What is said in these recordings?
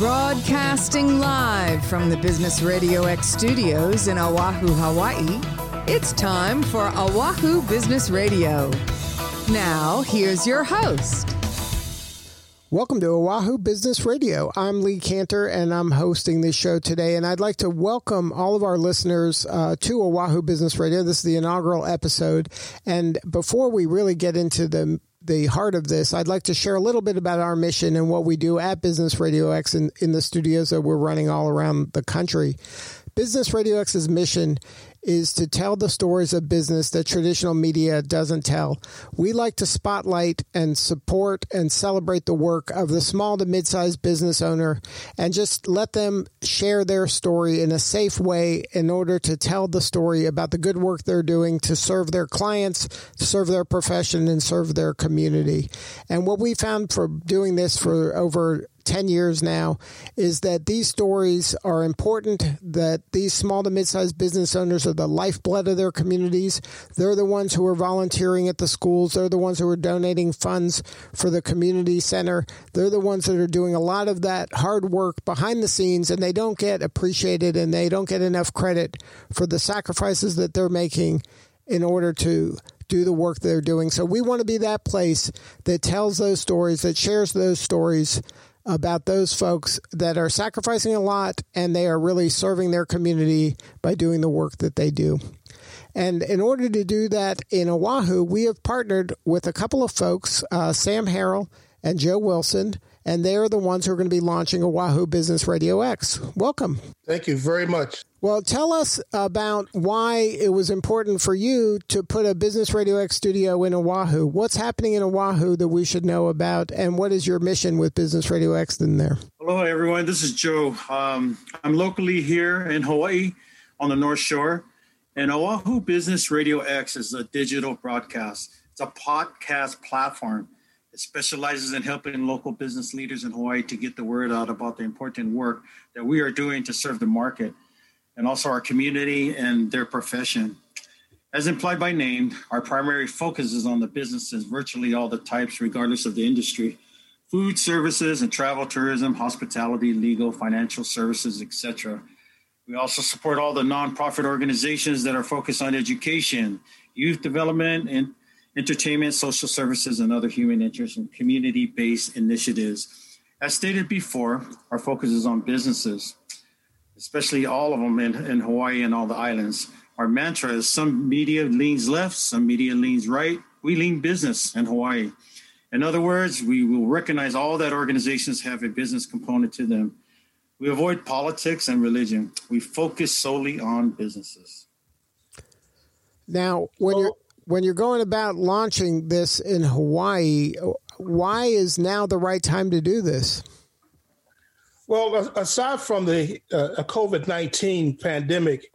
Broadcasting live from the Business Radio X studios in Oahu, Hawaii, it's time for Oahu Business Radio. Now, here's your host. Welcome to Oahu Business Radio. I'm Lee Kantor and I'm hosting this show today. And I'd like to welcome all of our listeners uh, to Oahu Business Radio. This is the inaugural episode. And before we really get into the the heart of this, I'd like to share a little bit about our mission and what we do at Business Radio X in, in the studios that we're running all around the country. Business Radio X's mission is to tell the stories of business that traditional media doesn't tell. We like to spotlight and support and celebrate the work of the small to mid-sized business owner and just let them share their story in a safe way in order to tell the story about the good work they're doing to serve their clients, serve their profession and serve their community. And what we found for doing this for over 10 years now is that these stories are important, that these small to mid sized business owners are the lifeblood of their communities. They're the ones who are volunteering at the schools, they're the ones who are donating funds for the community center. They're the ones that are doing a lot of that hard work behind the scenes, and they don't get appreciated and they don't get enough credit for the sacrifices that they're making in order to do the work they're doing. So we want to be that place that tells those stories, that shares those stories about those folks that are sacrificing a lot and they are really serving their community by doing the work that they do. And in order to do that in Oahu, we have partnered with a couple of folks, uh, Sam Harrell and Joe Wilson, and they're the ones who are going to be launching Oahu Business Radio X. Welcome. Thank you very much. Well, tell us about why it was important for you to put a Business Radio X studio in Oahu. What's happening in Oahu that we should know about, and what is your mission with Business Radio X in there? Hello, everyone. This is Joe. Um, I'm locally here in Hawaii on the North Shore, and Oahu Business Radio X is a digital broadcast. It's a podcast platform it specializes in helping local business leaders in Hawaii to get the word out about the important work that we are doing to serve the market and also our community and their profession. As implied by name, our primary focus is on the businesses, virtually all the types, regardless of the industry food services and travel tourism, hospitality, legal, financial services, etc. We also support all the nonprofit organizations that are focused on education, youth development, and entertainment, social services, and other human interest and community based initiatives. As stated before, our focus is on businesses, especially all of them in, in Hawaii and all the islands. Our mantra is some media leans left, some media leans right. We lean business in Hawaii. In other words, we will recognize all that organizations have a business component to them. We avoid politics and religion. We focus solely on businesses. Now, when you're when you're going about launching this in Hawaii, why is now the right time to do this? Well, aside from the uh, COVID 19 pandemic,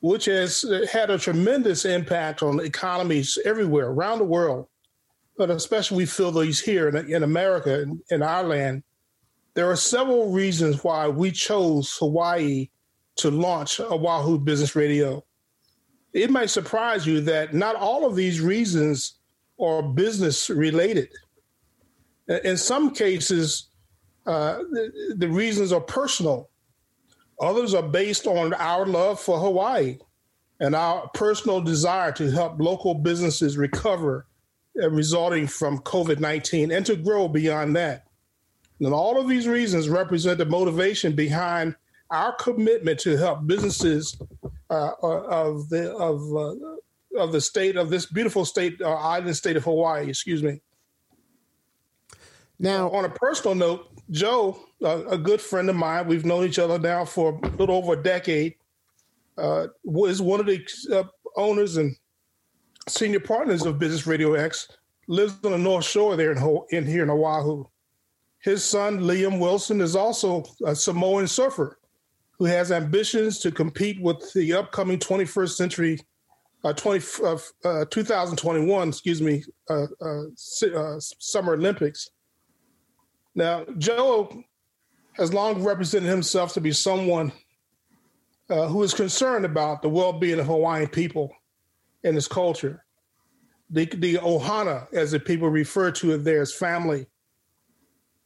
which has had a tremendous impact on economies everywhere around the world, but especially we feel these here in, in America, in, in our land, there are several reasons why we chose Hawaii to launch Oahu Business Radio it might surprise you that not all of these reasons are business related. In some cases, uh, the, the, reasons are personal. Others are based on our love for Hawaii and our personal desire to help local businesses recover uh, resulting from COVID 19 and to grow beyond that. And all of these reasons represent the motivation behind our commitment to help businesses uh, of the of uh, of the state of this beautiful state uh, island state of Hawaii. Excuse me. Now, on a personal note, Joe, a good friend of mine, we've known each other now for a little over a decade, uh, was one of the uh, owners and senior partners of Business Radio X. Lives on the North Shore there in, in here in Oahu. His son Liam Wilson is also a Samoan surfer who has ambitions to compete with the upcoming 21st century, uh, 20, uh, uh, 2021, excuse me, uh, uh, Summer Olympics. Now, Joe has long represented himself to be someone who is concerned about the well-being of Hawaiian people and his culture. The, the ohana, as the people refer to it there, as family.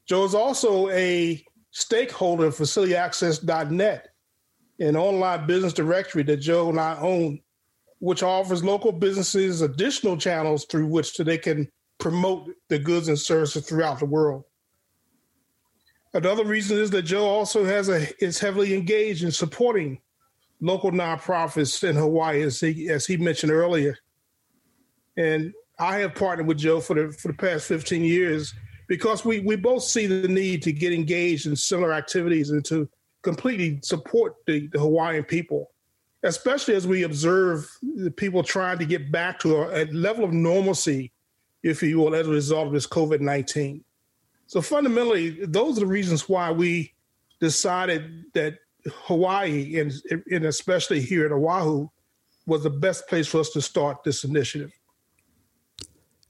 Joe is also a stakeholder of facilityaccess.net, an online business directory that Joe and I own, which offers local businesses additional channels through which they can promote the goods and services throughout the world. Another reason is that Joe also has a is heavily engaged in supporting local nonprofits in Hawaii, as he as he mentioned earlier. And I have partnered with Joe for the for the past 15 years because we we both see the need to get engaged in similar activities and to completely support the, the Hawaiian people, especially as we observe the people trying to get back to a, a level of normalcy, if you will, as a result of this COVID 19. So fundamentally, those are the reasons why we decided that Hawaii and, and especially here at Oahu was the best place for us to start this initiative.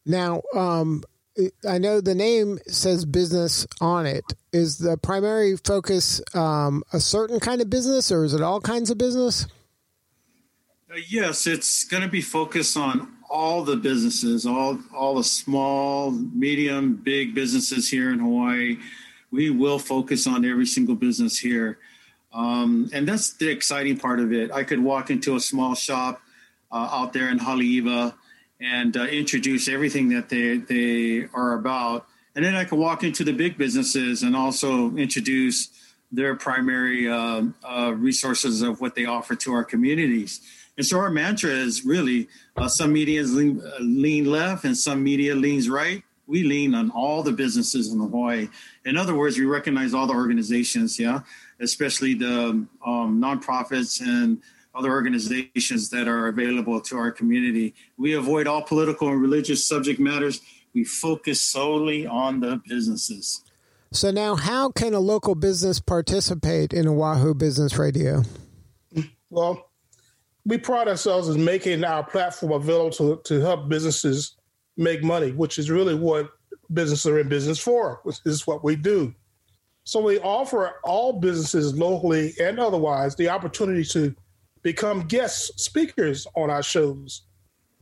Now, um, I know the name says business on it. Is the primary focus um, a certain kind of business, or is it all kinds of business? Uh, yes, it's going to be focused on all the businesses, all all the small, medium, big businesses here in Hawaii. We will focus on every single business here, um, and that's the exciting part of it. I could walk into a small shop uh, out there in Haleiwa and uh, introduce everything that they they are about, and then I can walk into the big businesses and also introduce their primary uh, uh resources of what they offer to our communities. And so our mantra is really uh, some media lean, uh, lean left and some media leans right. We lean on all the businesses in Hawaii. In other words, we recognize all the organizations, yeah, especially the um, nonprofits and other organizations that are available to our community. We avoid all political and religious subject matters. We focus solely on the businesses. So now, how can a local business participate in Oahu Business Radio? Well, we pride ourselves as making our platform available to, to help businesses make money, which is really what businesses are in business for, which is what we do. So we offer all businesses locally and otherwise the opportunity to become guest speakers on our shows.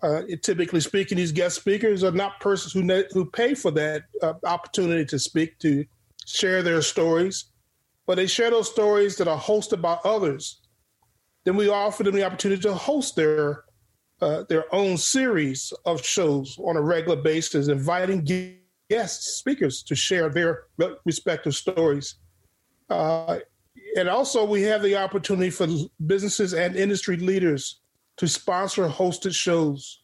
Uh, typically speaking, these guest speakers are not persons who ne- who pay for that uh, opportunity to speak to share their stories, but they share those stories that are hosted by others then we offer them the opportunity to host their uh, their own series of shows on a regular basis, inviting guest speakers to share their respective stories. Uh, and also, we have the opportunity for businesses and industry leaders to sponsor hosted shows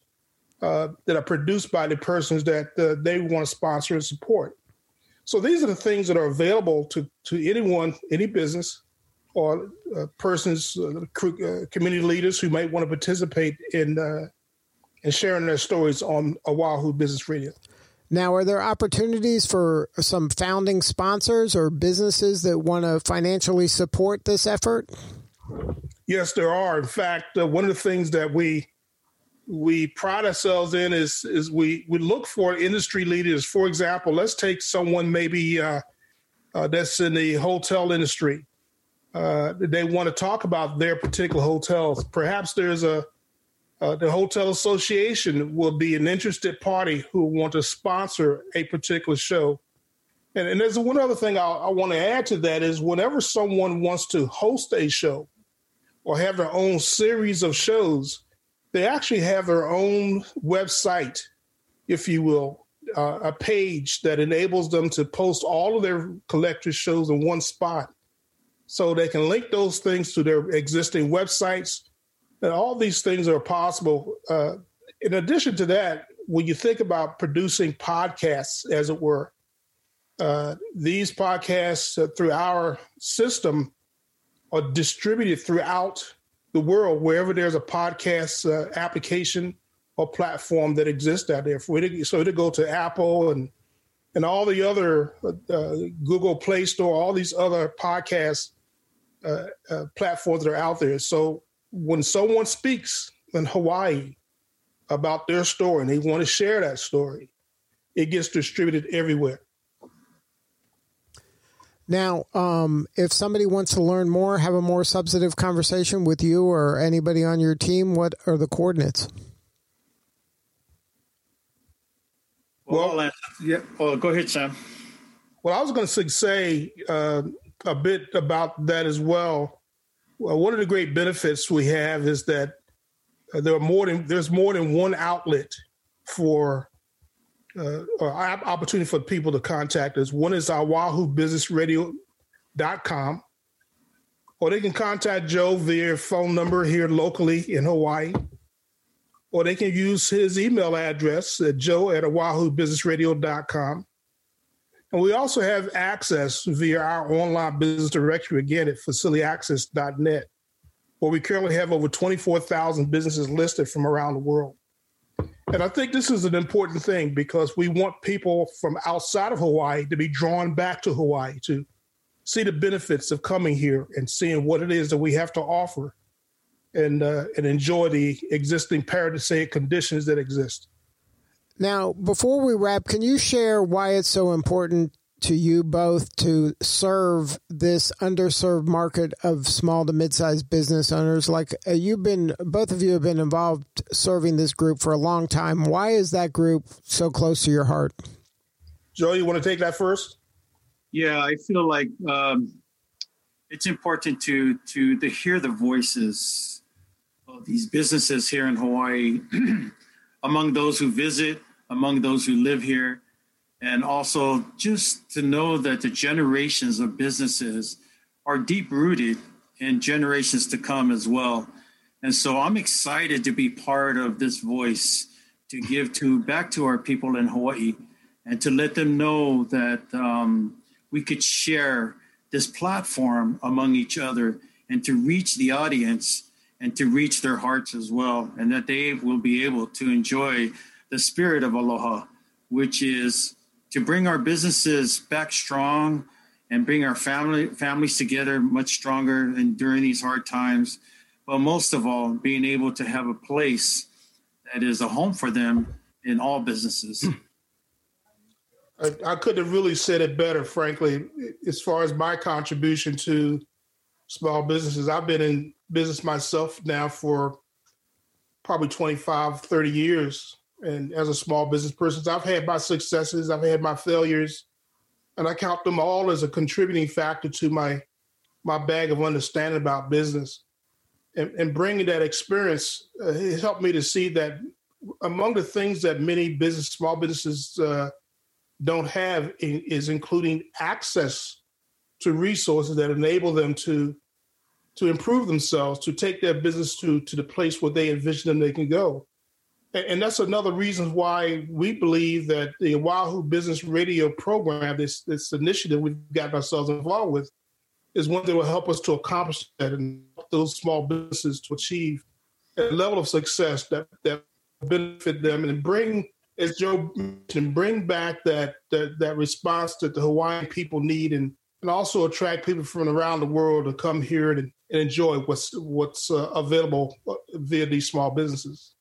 uh, that are produced by the persons that uh, they want to sponsor and support. So these are the things that are available to, to anyone, any business, or uh, persons, uh, uh, community leaders who might want to participate in uh, in sharing their stories on Oahu Business Radio. Now, are there opportunities for some founding sponsors or businesses that want to financially support this effort? Yes, there are. In fact, uh, one of the things that we we pride ourselves in is is we we look for industry leaders. For example, let's take someone maybe uh, uh, that's in the hotel industry uh, they want to talk about their particular hotels. Perhaps there's a uh, the hotel association will be an interested party who want to sponsor a particular show. And, and there's one other thing I, I want to add to that is whenever someone wants to host a show or have their own series of shows, they actually have their own website, if you will, uh, a page that enables them to post all of their collector shows in one spot so they can link those things to their existing websites. And all these things are possible. Uh, in addition to that, when you think about producing podcasts, as it were, uh, these podcasts uh, through our system are distributed throughout the world, wherever there's a podcast uh, application or platform that exists out there. It so to go to Apple and and all the other uh, Google Play Store, all these other podcasts uh, uh, platforms that are out there. So when someone speaks in Hawaii about their story and they want to share that story, it gets distributed everywhere. Now, um, if somebody wants to learn more, have a more substantive conversation with you or anybody on your team, what are the coordinates? Well, well yeah. Oh, go ahead, Sam. Well, I was going to say, uh, a bit about that as well. Well. One of the great benefits we have is that uh, there are more than there's more than one outlet for uh, or opportunity for people to contact us. One is our oahubusinessradio.com, or they can contact Joe via phone number here locally in Hawaii, or they can use his email address at joe at oahubusinessradio.com. And we also have access via our online business directory, again, at facilityaccess.net, where we currently have over 24,000 businesses listed from around the world. And I think this is an important thing because we want people from outside of Hawaii to be drawn back to Hawaii to see the benefits of coming here and seeing what it is that we have to offer and uh, and enjoy the existing paradisaic conditions that exist. Now, before we wrap, can you share why it's so important to you both to serve this underserved market of small to mid-sized business owners? Like uh, you've been, both of you have been involved serving this group for a long time. Why is that group so close to your heart? Joe, you want to take that first? Yeah, I feel like um, it's important to to to hear the voices of these businesses here in Hawaii, among those who visit, among those who live here, and also just to know that the generations of businesses are deep rooted in generations to come as well. And so I'm excited to be part of this voice to give to back to our people in Hawaii and to let them know that um, we could share this platform among each other and to reach the audience and to reach their hearts as well, and that they will be able to enjoy the spirit of aloha, which is to bring our businesses back strong and bring our family families together much stronger and during these hard times. But most of all, being able to have a place that is a home for them in all businesses. Hmm. I, I couldn't have really said it better, frankly, as far as my contribution to small businesses. I've been in business myself now for probably 25, 30 years. And as a small business person, I've had my successes, I've had my failures, and I count them all as a contributing factor to my my bag of understanding about business. And, and bringing that experience, uh, it helped me to see that among the things that many business, small businesses uh, don't have is including access to resources that enable them to to improve themselves, to take their business to to the place where they envision them they can go. And, and that's another reason why we believe that the Oahu Business Radio program, this this initiative we've gotten ourselves involved with, is one that will help us to accomplish that and help those small businesses to achieve a level of success that that benefit them and bring as Joe mentioned, bring back that, that that response that the Hawaiian people need, and and also attract people from around the world to come here and, and enjoy what's what's uh, available uh, via these small businesses.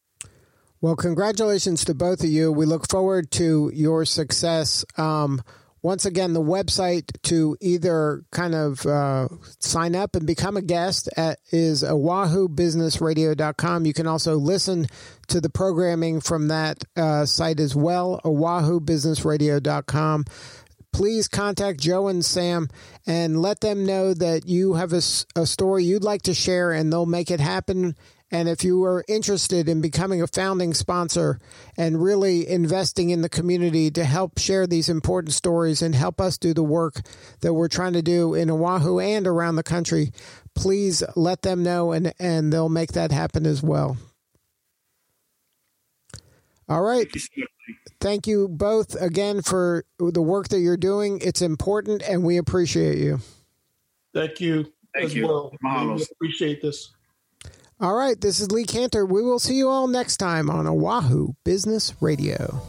Well, congratulations to both of you. We look forward to your success. Um, once again, the website to either kind of uh, sign up and become a guest at, is oahubusinessradio.com. You can also listen to the programming from that uh, site as well, oahubusinessradio.com. Please contact Joe and Sam and let them know that you have a, a story you'd like to share, and they'll make it happen and if you are interested in becoming a founding sponsor and really investing in the community to help share these important stories and help us do the work that we're trying to do in Oahu and around the country, please let them know and, and they'll make that happen as well. All right. Thank you both again for the work that you're doing. It's important and we appreciate you. Thank you. Thank you. Well. We appreciate this. All right, this is Lee Kantor. We will see you all next time on Oahu Business Radio.